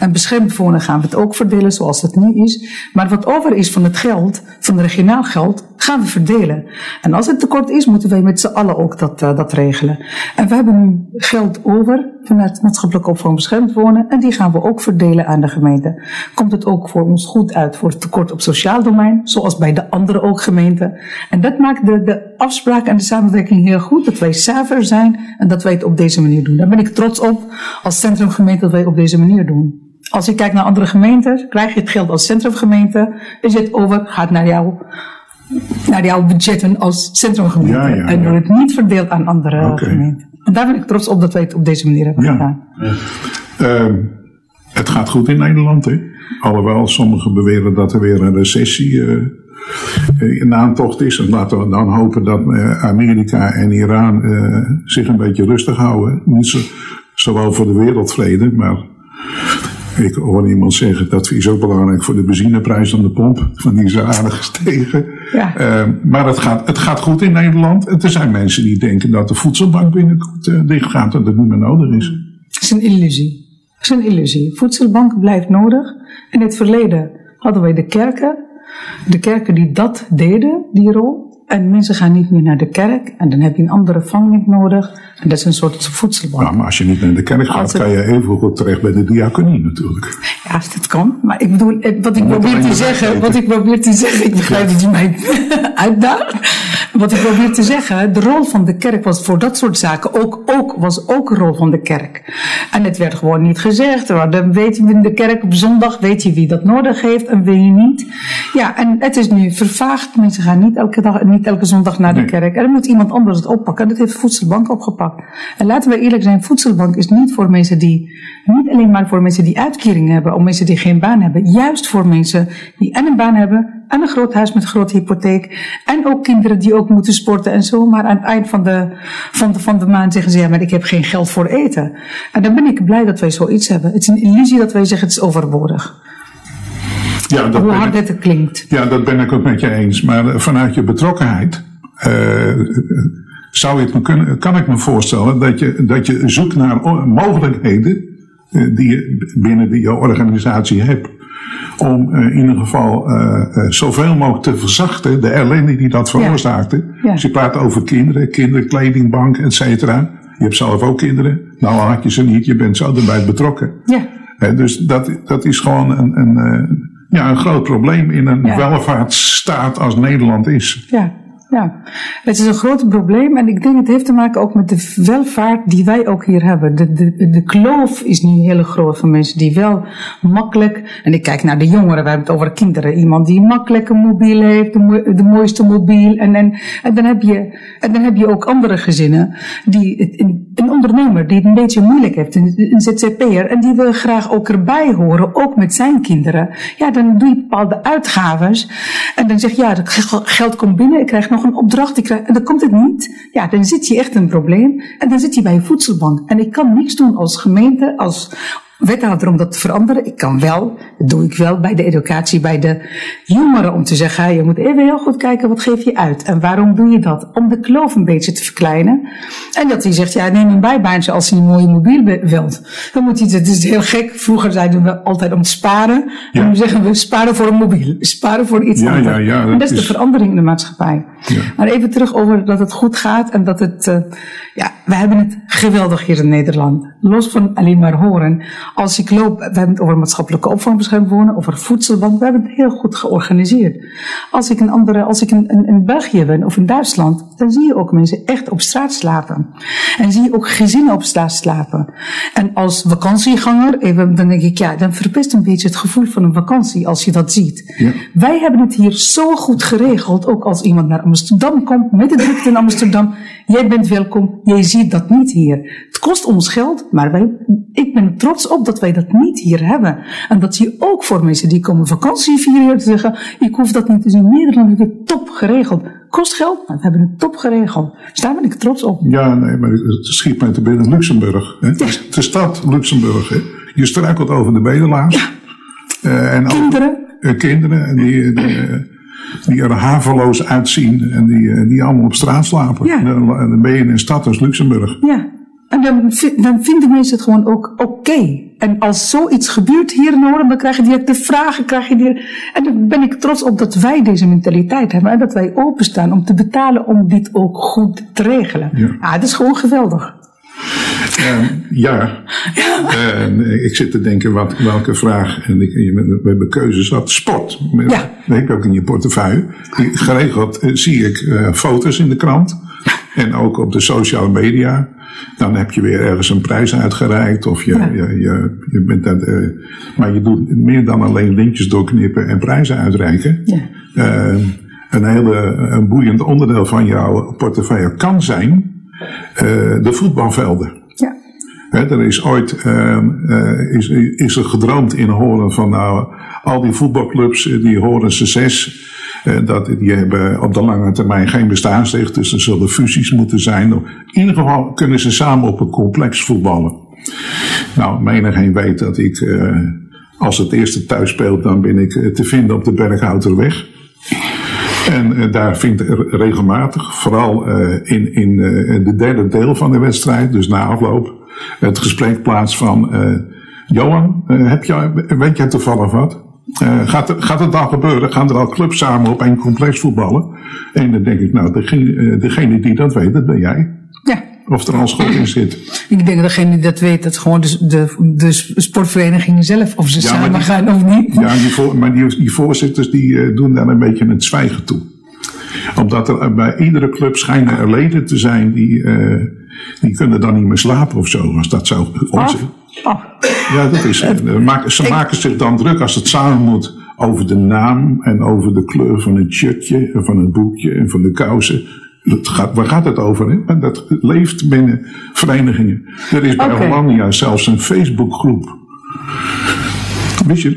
En beschermd wonen gaan we het ook verdelen zoals het nu is. Maar wat over is van het geld, van regionaal geld, gaan we verdelen. En als het tekort is, moeten wij met z'n allen ook dat, uh, dat regelen. En we hebben nu geld over vanuit maatschappelijke opvang beschermd wonen. En die gaan we ook verdelen aan de gemeente. Komt het ook voor ons goed uit voor het tekort op sociaal domein, zoals bij de andere ook gemeenten. En dat maakt de, de afspraak en de samenwerking heel goed, dat wij zuiver zijn en dat wij het op deze manier doen. Daar ben ik trots op als centrumgemeente dat wij het op deze manier doen. Als je kijkt naar andere gemeenten, krijg je het geld als centrumgemeente, is het over, gaat naar jou naar jouw budgetten als centrumgemeente. Ja, ja, en wordt niet verdeeld aan andere gemeenten. En daar ben ik trots op dat wij het op deze manier hebben Ja. gedaan. Ehm, het gaat goed in Nederland, hè? Alhoewel sommigen beweren dat er weer een recessie eh, in aantocht is. En laten we dan hopen dat eh, Amerika en Iran eh, zich een beetje rustig houden. Niet zo, zowel voor de wereldvrede, maar ik hoorde iemand zeggen dat is ook belangrijk voor de benzineprijs aan de pomp. Van die is aardig gestegen. Ja. Eh, maar het gaat, het gaat goed in Nederland. En er zijn mensen die denken dat de voedselbank binnenkort eh, dicht gaat en dat het niet meer nodig is. Het is een illusie. Het is een illusie. Voedselbank blijft nodig. In het verleden hadden wij de kerken. De kerken die dat deden, die rol. En mensen gaan niet meer naar de kerk. En dan heb je een andere vangnet nodig. En dat is een soort voedselbank. Ja, maar als je niet naar de kerk gaat, kan je even goed terecht bij de diaconie natuurlijk. Ja, dat kan. Maar ik bedoel, eh, wat ik probeer te zeggen, wat ik probeer te zeggen, ik begrijp dat je mij uitdaagt. Wat ik probeer te zeggen, de rol van de kerk was voor dat soort zaken ook, ook, was ook een rol van de kerk. En het werd gewoon niet gezegd. Maar Dan weet je in de kerk op zondag, weet je wie dat nodig heeft en wie niet. Ja, en het is nu vervaagd. Mensen gaan niet elke dag, niet elke zondag naar de Nee. kerk. En dan moet iemand anders het oppakken. En dat heeft Voedselbank opgepakt. En laten we eerlijk zijn, Voedselbank is niet voor mensen die, niet alleen maar voor mensen die uitkering hebben, of mensen die geen baan hebben. Juist voor mensen die en een baan hebben, en een groot huis met een grote hypotheek. En ook kinderen die ook moeten sporten en zo. Maar aan het eind van de, van de, van de maand zeggen ze, ja, maar ik heb geen geld voor eten. En dan ben ik blij dat wij zoiets hebben. Het is een illusie dat wij zeggen, het is overbodig. Ja, dat Hoe hard ik, het klinkt. ja, dat ben ik ook met je eens. Maar eh, vanuit je betrokkenheid eh, zou je het me kunnen, kan ik me voorstellen dat je, dat je zoekt naar mogelijkheden eh, die je binnen die je organisatie hebt. Om in ieder geval zoveel mogelijk te verzachten de ellende die dat veroorzaakte. Ja. Dus je praat over kinderen, kinderkledingbank, et cetera. Je hebt zelf ook kinderen. Nou had je ze niet, je bent zo erbij betrokken. Ja. Dus dat, dat is gewoon een, een, ja, een groot probleem in een welvaartsstaat als Nederland is. Ja, ja, het is een groot probleem en ik denk het heeft te maken ook met de welvaart die wij ook hier hebben. De, de, de kloof is nu heel groot van mensen die wel makkelijk, en ik kijk naar de jongeren, we hebben het over kinderen, iemand die makkelijk een mobiel heeft, de, de mooiste mobiel. En, en, en, dan heb je, en dan heb je ook andere gezinnen, die, een, een ondernemer die het een beetje moeilijk heeft, een, een ZZP'er, en die wil graag ook erbij horen, ook met zijn kinderen. Ja, dan doe je bepaalde uitgaves en dan zeg je, ja, dat ge- geld komt binnen, ik krijg een opdracht, ik krijg, en dan komt het niet. Ja, dan zit je echt een probleem en dan zit je bij je voedselbank. En ik kan niks doen als gemeente, als wethouder om dat te veranderen. Ik kan wel, dat doe ik wel bij de educatie, bij de jongeren, om te zeggen, je moet even heel goed kijken, wat geef je uit? En waarom doe je dat? Om de kloof een beetje te verkleinen. En dat hij zegt, ja, neem een bijbaantje als hij een mooie mobiel wilt. Dan moet hij, het is heel gek, vroeger zeiden we altijd om te sparen. Ja. En nu zeggen we, sparen voor een mobiel, sparen voor iets Ja, anders. ja, ja, en dat dat is de verandering in de maatschappij. Ja. Maar even terug over dat het goed gaat en dat het, eh, ja, we hebben het geweldig hier in Nederland. Los van alleen maar horen. Als ik loop, we hebben het over maatschappelijke opvangbeschermd wonen, over voedselbank, we hebben het heel goed georganiseerd. Als ik in andere, als ik in, in, in België ben of in Duitsland, dan zie je ook mensen echt op straat slapen. En zie je ook gezinnen op straat slapen. En als vakantieganger, even, dan denk ik, ja, dan verpest een beetje het gevoel van een vakantie als je dat ziet. Ja. Wij hebben het hier zo goed geregeld, ook als iemand naar Amsterdam komt, met de drukte in Amsterdam. Jij bent welkom, jij ziet dat niet hier. Het kost ons geld, maar wij, ik ben trots op dat wij dat niet hier hebben. En dat zie je ook voor mensen die komen vakantie vieren te zeggen, ik hoef dat niet te zien. Nederland heeft het top geregeld. Kost geld, maar we hebben het top geregeld. Dus daar ben ik trots op. Ja, nee, maar het schiet mij te binnen Luxemburg. Hè? De stad Luxemburg. Hè? Je struikelt over de bedelaars. Eh, en Kinderen, eh, kinderen en die, die, die er haveloos uitzien en die, eh, die allemaal op straat slapen. Ja. En dan, ben je in een stad als Luxemburg. Ja. En dan, dan vinden mensen het gewoon ook oké. En als zoiets gebeurt hier in Noorden, dan krijg je direct de vragen. Krijg je direct, en dan ben ik trots op dat wij deze mentaliteit hebben. En dat wij openstaan om te betalen om dit ook goed te regelen. Ja. Ja, het is gewoon geweldig. Eh, ja, Eh, ik zit te denken wat, welke vraag. En ik, we hebben keuzes. Wat sport. Ja. Dat heb je ook in je portefeuille. Geregeld eh, zie ik eh, foto's in de krant. En ook op de sociale media. Dan heb je weer ergens een prijs uitgereikt. Of je, Ja. je, je, je bent dat, eh, maar je doet meer dan alleen lintjes doorknippen en prijzen uitreiken. Ja. Eh, een hele een boeiend onderdeel van jouw portefeuille kan zijn eh, de voetbalvelden. Ja. Hè, er is ooit eh, eh, is, is er gedroomd in Horen van nou, al die voetbalclubs, eh, die Horense zes, eh, dat, die hebben op de lange termijn geen bestaansrecht, dus er zullen fusies moeten zijn. In ieder geval kunnen ze samen op een complex voetballen. Nou, menigeen weet dat ik, als het eerste thuis speelt, dan ben ik te vinden op de Berghouterweg. En eh, daar vindt er regelmatig, vooral eh, in, in eh, de derde deel van de wedstrijd, dus na afloop, het gesprek plaats van Johan, heb jij, weet jij toevallig wat? Gaat, er- gaat het al gebeuren? Gaan er al clubs samen op één complex voetballen? En dan denk ik, nou, degene, degene die dat weet, dat ben jij. Ja. Of er al schot in zit. Ik denk dat degene die dat weet, dat gewoon de, de, de sportverenigingen zelf, of ze Ja, samen die- gaan of niet. Ja, die voor, maar die, die voorzitters die eh, doen daar een beetje het zwijgen toe. Omdat er eh, bij iedere club schijnen er leden te zijn die, eh, die kunnen dan niet meer slapen of zo. Als dat zo. Onze, Oh, ja, dat is. maken- ze maken zich dan druk als het samen moet over de naam en over de kleur van het shirtje en van het boekje en van de kousen. Dat gaat, waar gaat het over? Hè? En Dat leeft binnen verenigingen. Er is bij. Hollandia zelfs een Facebookgroep.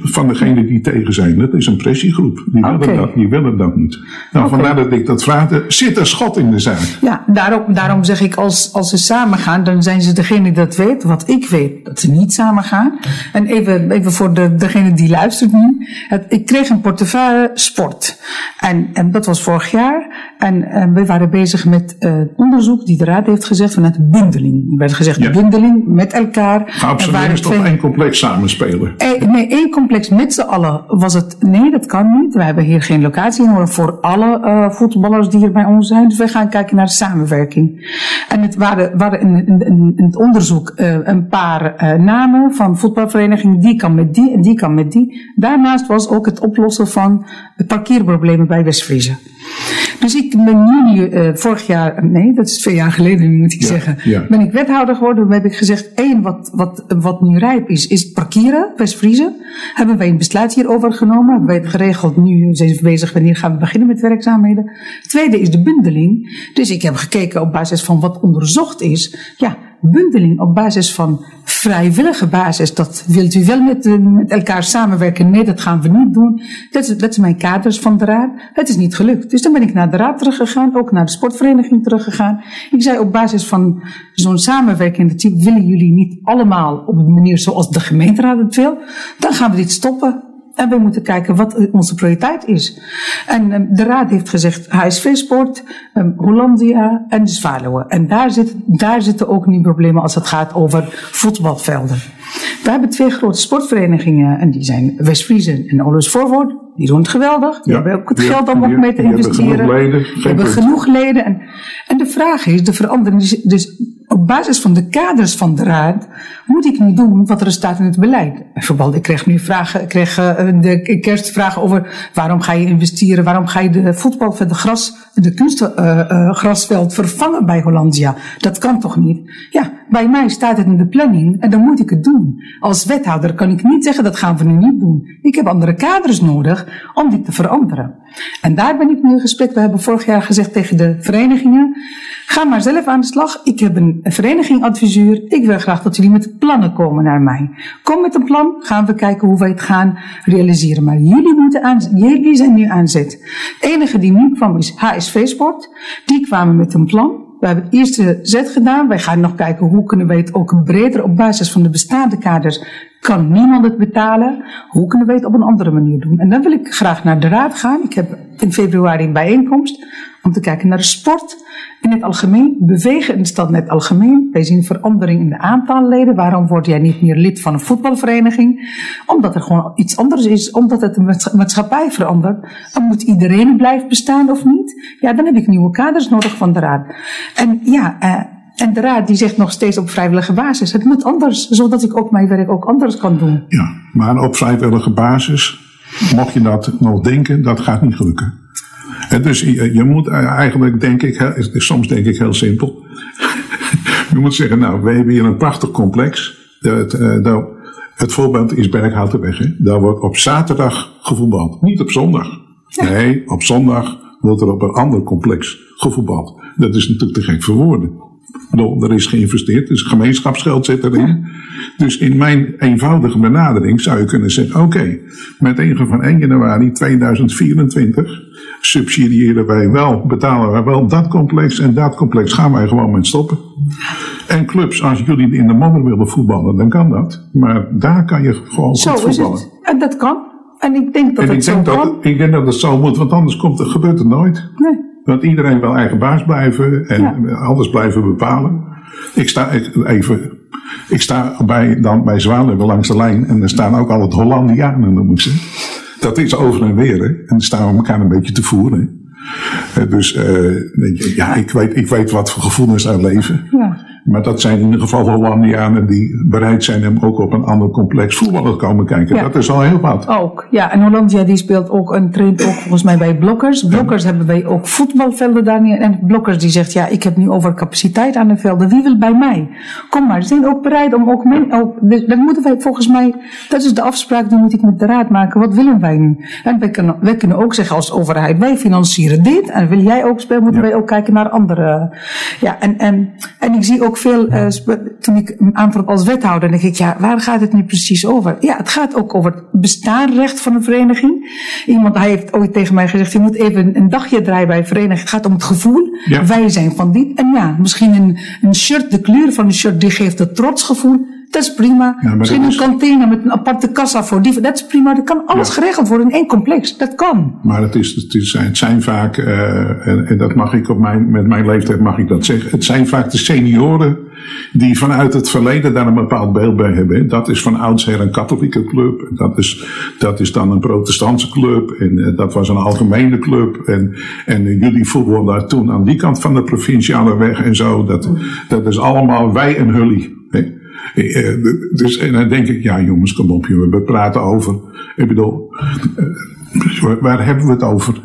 Van degenen die tegen zijn. Dat is een pressiegroep. Die willen, dat, die willen dat niet. Nou, Oké. vandaar dat ik dat vraag. Er zit een schot in de zaak. Ja, daarom, daarom zeg ik, als, als ze samen gaan, dan zijn ze degene die dat weet. Wat ik weet, dat ze niet samen gaan. En even, even voor de, degene die luistert nu. Het, ik kreeg een portefeuille sport. En, en dat was vorig jaar. En, en we waren bezig met eh, onderzoek die de Raad heeft gezegd vanuit bundeling. Er werd gezegd, Ja. bundeling met elkaar. Er Geabsorbeerd toch één complex samenspelen. Eh, nee, complex met z'n allen was het, nee, dat kan niet. We hebben hier geen locatie nodig voor alle uh, voetballers die hier bij ons zijn. Dus we gaan kijken naar samenwerking. En het waren, waren in, het onderzoek uh, een paar uh, namen van voetbalverenigingen. Die kan met die en die kan met die. Daarnaast was ook het oplossen van parkeerproblemen bij West-Friese. Dus ik ben nu, uh, vorig jaar, nee, dat is twee jaar geleden moet ik Ja, zeggen, ja. ben ik wethouder geworden. Toen heb ik gezegd, één, wat, wat, wat nu rijp is, is parkeren, West-Friese. Hebben wij een besluit hierover genomen, hebben wij het geregeld. Nu zijn we bezig, wanneer gaan we beginnen met werkzaamheden. Tweede is de bundeling. Dus ik heb gekeken op basis van wat onderzocht is. Ja, bundeling op basis van vrijwillige basis. Dat wilt u wel met, eh, met elkaar samenwerken? Nee, dat gaan we niet doen. Dat is, dat is mijn kaders van de raad. Het is niet gelukt. Dus dan ben ik naar de raad teruggegaan, ook naar de sportvereniging teruggegaan. Ik zei op basis van zo'n samenwerkende type, willen jullie niet allemaal op de manier zoals de gemeenteraad het wil? Dan gaan we dit stoppen. En we moeten kijken wat onze prioriteit is. En um, de raad heeft gezegd HSV Sport, um, Hollandia en de Zwaluwen. En daar, zit, daar zitten ook nu problemen als het gaat over voetbalvelden. We hebben twee grote sportverenigingen en die zijn West-Friesen en Olus. Die doen het geweldig. Die Ja, hebben ook het geld om ook mee te die hebben investeren. genoeg leden, Die geen hebben genoeg leden. En, en de vraag is, de verandering is dus op basis van de kaders van de raad moet ik nu doen wat er staat in het beleid. Bijvoorbeeld, ik kreeg nu vragen, ik kreeg eh, de kerstvragen over waarom ga je investeren, waarom ga je de voetbalveld, de gras, de kunstgrasveld vervangen bij Hollandia. Dat kan toch niet? Ja, bij mij staat het in de planning en dan moet ik het doen. Als wethouder kan ik niet zeggen dat gaan we nu niet doen. Ik heb andere kaders nodig om dit te veranderen. En daar ben ik nu in gesprek. We hebben vorig jaar gezegd tegen de verenigingen, ga maar zelf aan de slag. Ik heb een vereniging adviseur. Ik wil graag dat jullie met plannen komen naar mij. Kom met een plan, gaan we kijken hoe wij het gaan realiseren. Maar jullie moeten aan, jullie zijn nu aan zet. Het enige die nu kwam is HSV Sport. Die kwamen met een plan. We hebben het eerste zet gedaan. Wij gaan nog kijken hoe kunnen wij het ook breder op basis van de bestaande kaders. Kan niemand het betalen? Hoe kunnen wij het op een andere manier doen? En dan wil ik graag naar de raad gaan. Ik heb in februari een bijeenkomst om te kijken naar de sport in het algemeen. Bewegen in de stad in het algemeen. Wij zien verandering in de aantal leden. Waarom word jij niet meer lid van een voetbalvereniging? Omdat er gewoon iets anders is. Omdat het de maats- maatschappij verandert. En moet iedereen blijven bestaan of niet? Ja, dan heb ik nieuwe kaders nodig van de raad. En ja, eh, en de raad die zegt nog steeds op vrijwillige basis. Het moet anders, zodat ik ook mijn werk ook anders kan doen. Ja, maar op vrijwillige basis, mocht je dat nog denken, dat gaat niet gelukken. En dus je, je moet eigenlijk, denk ik, soms denk ik heel simpel. je moet zeggen, nou, we hebben hier een prachtig complex. Het, nou, het voorbeeld is Berghoutenweg. Hè? Daar wordt op zaterdag gevoetbald, niet op zondag. Nee, op zondag wordt er op een ander complex gevoetbald. Dat is natuurlijk te gek voor woorden. Bedoel, Er is geïnvesteerd, dus gemeenschapsgeld zit erin. Dus in mijn eenvoudige benadering zou je kunnen zeggen: oké, met ingang van 1 januari 2024 subsidiëren wij wel, betalen wij wel dat complex en dat complex gaan wij gewoon met stoppen. En clubs, als jullie in de modder willen voetballen, dan kan dat. Maar daar kan je gewoon Zo goed is voetballen. het. En dat kan. En ik denk dat En het ik zo dat, kan. ik denk dat het zo moet, want anders komt, er- gebeurt het nooit. Nee. Want iedereen wil eigen baas blijven en Ja. alles blijven bepalen. Ik sta even, ik sta bij, dan bij Zwaluwe langs de lijn en er staan ook altijd Hollandianen, noem ik ze. Dat is over en weer, hè. En dan staan we elkaar een beetje te voeren. hè. Eh, Dus eh, ja, ik weet, ik weet wat voor gevoelens er leven. Ja. Maar dat zijn in ieder geval Hollandianen die bereid zijn om ook op een ander complex voetballen te komen kijken. Ja. Dat is al heel wat. Ook, ja. En Hollandia die speelt ook en traint ook volgens mij bij Blokkers. Blokkers hebben wij ook voetbalvelden daar neer. En Blokkers die zegt, ja, ik heb nu over capaciteit aan de velden. Wie wil bij mij? Kom maar, ze zijn ook bereid om ook... Ook dus dat moeten wij volgens mij... Dat is de afspraak die moet ik met de raad maken. Wat willen wij nu? En wij kunnen, wij kunnen ook zeggen als overheid, wij financieren dit. En wil jij ook spelen, moeten wij ook kijken naar andere... Ja, en, en, en ik zie ook veel... eh, toen ik een aantrad als wethouder, denk ik, ja, waar gaat het nu precies over? Ja, het gaat ook over het bestaanrecht van een vereniging. Iemand hij heeft ooit tegen mij gezegd, je moet even een dagje draaien bij een vereniging. Het gaat om het gevoel. Ja. Wij zijn van dit. En ja, misschien een, een shirt, de kleur van een shirt, die geeft het trotsgevoel. Dat is prima. maar Misschien een is- kantine met een aparte kassa voor die. Dat is prima. Dat kan alles Ja. geregeld worden in één complex. Dat kan. Maar het, is, het, is, het zijn vaak, eh, en, en dat mag ik op mijn, met mijn leeftijd mag ik dat zeggen. Het zijn vaak de senioren die vanuit het verleden daar een bepaald beeld bij hebben. Dat is van oudsher een katholieke club. En Dat is, dat is dan een protestantse club. En eh, dat was een algemene club. En, en jullie voetballen daar toen aan die kant van de provinciale weg en zo. Dat, dat is allemaal wij en hullie. Eh, eh, Dus, en dan denk ik, ja jongens, kom op we praten over. Ik bedoel, eh, waar hebben we het over?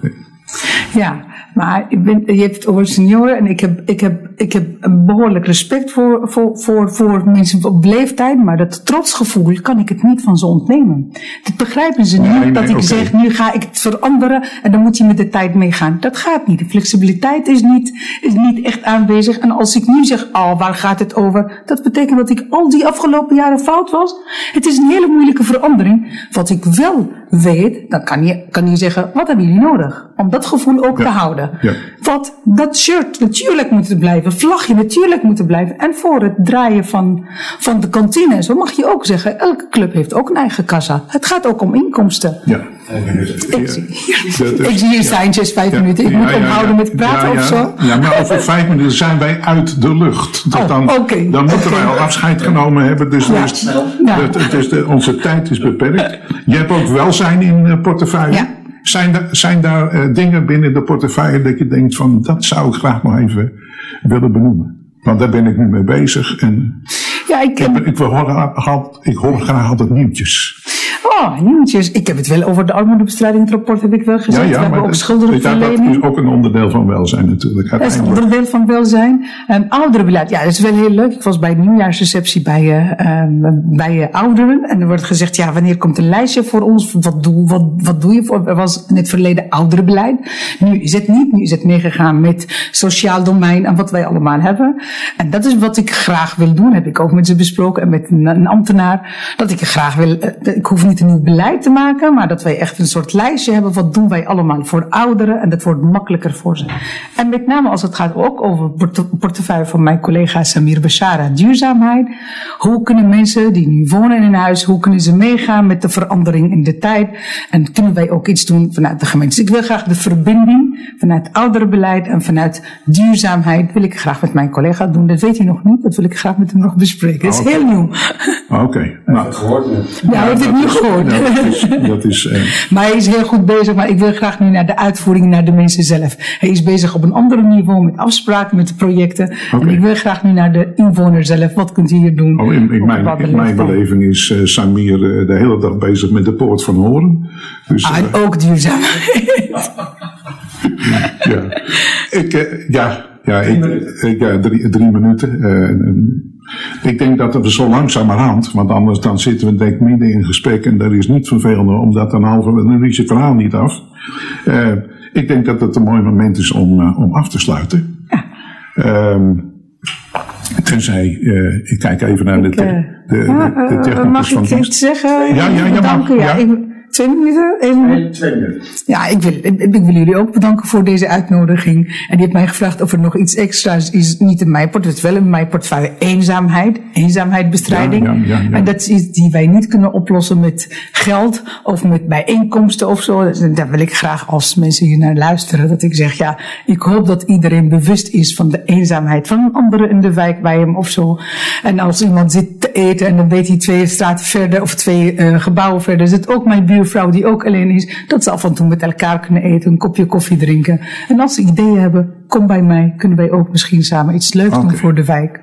Ja, maar ik ben, je hebt het over senioren en ik heb, ik heb, ik heb een behoorlijk respect voor, voor, voor, voor mensen op leeftijd, maar dat trotsgevoel kan ik het niet van ze ontnemen. Dat begrijpen ze niet, Nee, nee, dat ik zeg, nu ga ik het veranderen en dan moet je met de tijd meegaan. Dat gaat niet. De flexibiliteit is niet, is niet echt aanwezig. En als ik nu zeg, oh, waar gaat het over? Dat betekent dat ik al die afgelopen jaren fout was. Het is een hele moeilijke verandering. Wat ik wel weet, dan kan je, kan je zeggen, wat hebben jullie nodig? Om dat gevoel ook Ja. te houden. Ja. Wat, dat shirt natuurlijk moet er blijven. Vlagje natuurlijk moet er blijven. En voor het draaien van, van de kantine zo mag je ook zeggen, elke club heeft ook een eigen kassa. Het gaat ook om inkomsten. Ja. Ik zie ik zie hier seintjes, vijf minuten. Ik moet ophouden ja. met praten of zo. Ja, maar over vijf minuten zijn wij uit de lucht. Dat Oh, dan, dan moeten wij al afscheid genomen hebben. Dus, dus, het- het is de, onze tijd is beperkt. Je hebt ook welzijn in eh, portefeuille. Ja. Zijn, daar- zijn daar eh, dingen binnen de portefeuille dat je denkt van dat zou ik graag nog even willen benoemen? Want daar ben ik nu mee bezig. En Ja, ik, ik, ik, ik hoor graag altijd nieuwtjes. Oh, nieuwtjes. Ik heb het wel over de armoedebestrijding. Het rapport heb ik wel gezegd. We hebben ook dat- schuldenverlening. dat is ook een onderdeel van welzijn natuurlijk. Dat is een onderdeel van welzijn. Um, ouderenbeleid, ja, dat is wel heel leuk. Ik was bij de nieuwjaarsreceptie bij, ehm, bij eh, ouderen. En er wordt gezegd, ja, wanneer komt een lijstje voor ons? Wat doe, wat, wat doe je voor? Er was in het verleden ouderenbeleid. Nu is het niet. Nu is het meegegaan met sociaal domein en wat wij allemaal hebben. En dat is wat ik graag wil doen. Heb ik ook met ze besproken en met een, een ambtenaar. Dat ik graag wil, eh, ik hoef niet een nieuw beleid te maken, maar dat wij echt een soort lijstje hebben. Wat doen wij allemaal voor ouderen? En dat wordt makkelijker voor ze. En met name als het gaat ook over porte- portefeuille van mijn collega Samir Bashara, duurzaamheid. Hoe kunnen mensen die nu wonen in een huis, hoe kunnen ze meegaan met de verandering in de tijd? En kunnen wij ook iets doen vanuit de gemeente? Dus ik wil graag de verbinding vanuit ouderenbeleid en vanuit duurzaamheid wil ik graag met mijn collega doen. Dat weet hij nog niet, dat wil ik graag met hem nog bespreken. Dat is Oké. heel nieuw. Oké. Nou, gehoord. Ja, hij heeft het nu gehoord. Ja, dat is, dat is eh, Maar hij is heel goed bezig, maar ik wil graag nu naar de uitvoering, naar de mensen zelf. Hij is bezig op een ander niveau met afspraken, met de projecten. En ik wil graag nu naar de inwoner zelf. Wat kunt u hier doen? Oh, in, mijn, in mijn beleving is eh, Samir eh, de hele dag bezig met de poort van Horen. Dus, Ah, en ook duurzaamheid. ja. Ik, ja, ja, ik, ik- ja drie, drie minuten. eh, ik denk dat we zo langzamerhand, want anders dan zitten we denk ik midden in gesprek en dat is niet vervelender, omdat dan halve, dan is het verhaal niet af. Eh, ik denk dat het een mooi moment is om, eh, om af te sluiten. Ehm, tenzij, ik kijk even naar de, de, de, ja, de mag ik iets zeggen? Ja, ja, ja, mag, Ja, ja. ik- twee minuten? Nee, twee minuten. Ja, ik wil, ik, ik wil jullie ook bedanken voor deze uitnodiging. En die heeft mij gevraagd of er nog iets extra's is. Niet in mijn portefeuille, het is wel in mijn portefeuille. Eenzaamheid, eenzaamheidbestrijding. Ja, ja, ja, ja. En dat is iets die wij niet kunnen oplossen met geld of met bijeenkomsten of zo. Dus daar wil ik graag als mensen hier naar luisteren. Dat ik zeg, ja, ik hoop dat iedereen bewust is van de eenzaamheid van een andere in de wijk bij hem of zo. En als iemand zit te eten en dan weet hij twee straten verder of twee eh, gebouwen verder, zit ook mijn buurvrouw die ook alleen is, dat ze af en toe met elkaar kunnen eten, een kopje koffie drinken. En als ze ideeën hebben, kom bij mij, kunnen wij ook misschien samen iets leuks doen voor de wijk.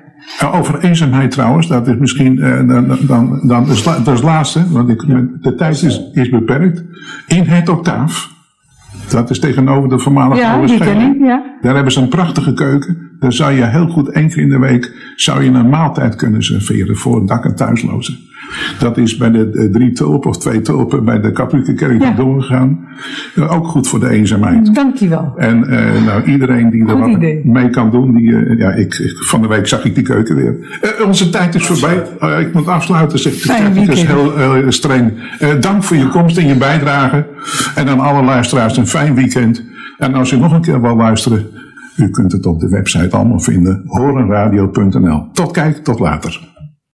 Over eenzaamheid trouwens, dat is misschien eh, dan, dan, dan is dat is het laatste, want ik, de tijd is, is beperkt. In het octaaf, dat is tegenover de voormalige Ja, ja. Daar hebben ze een prachtige keuken. Daar zou je heel goed één keer in de week zou je een maaltijd kunnen serveren voor dak- en thuislozen. Dat is bij de drie tulpen of twee tulpen bij de katholieke kerk Ja. doorgegaan. Eh, ook goed voor de eenzaamheid. Dankjewel. En eh, nou, iedereen die er wat mee kan doen, die, eh, ja, ik, ik- van de week zag ik die keuken weer. Onze tijd is voorbij. Ik moet afsluiten, zegt de weekend. heel streng. Dank voor je komst en je bijdrage. En aan alle luisteraars een fijn weekend. En als u nog een keer wil luisteren, u kunt het op de website allemaal vinden. horenradio.nl. Tot kijk, tot later.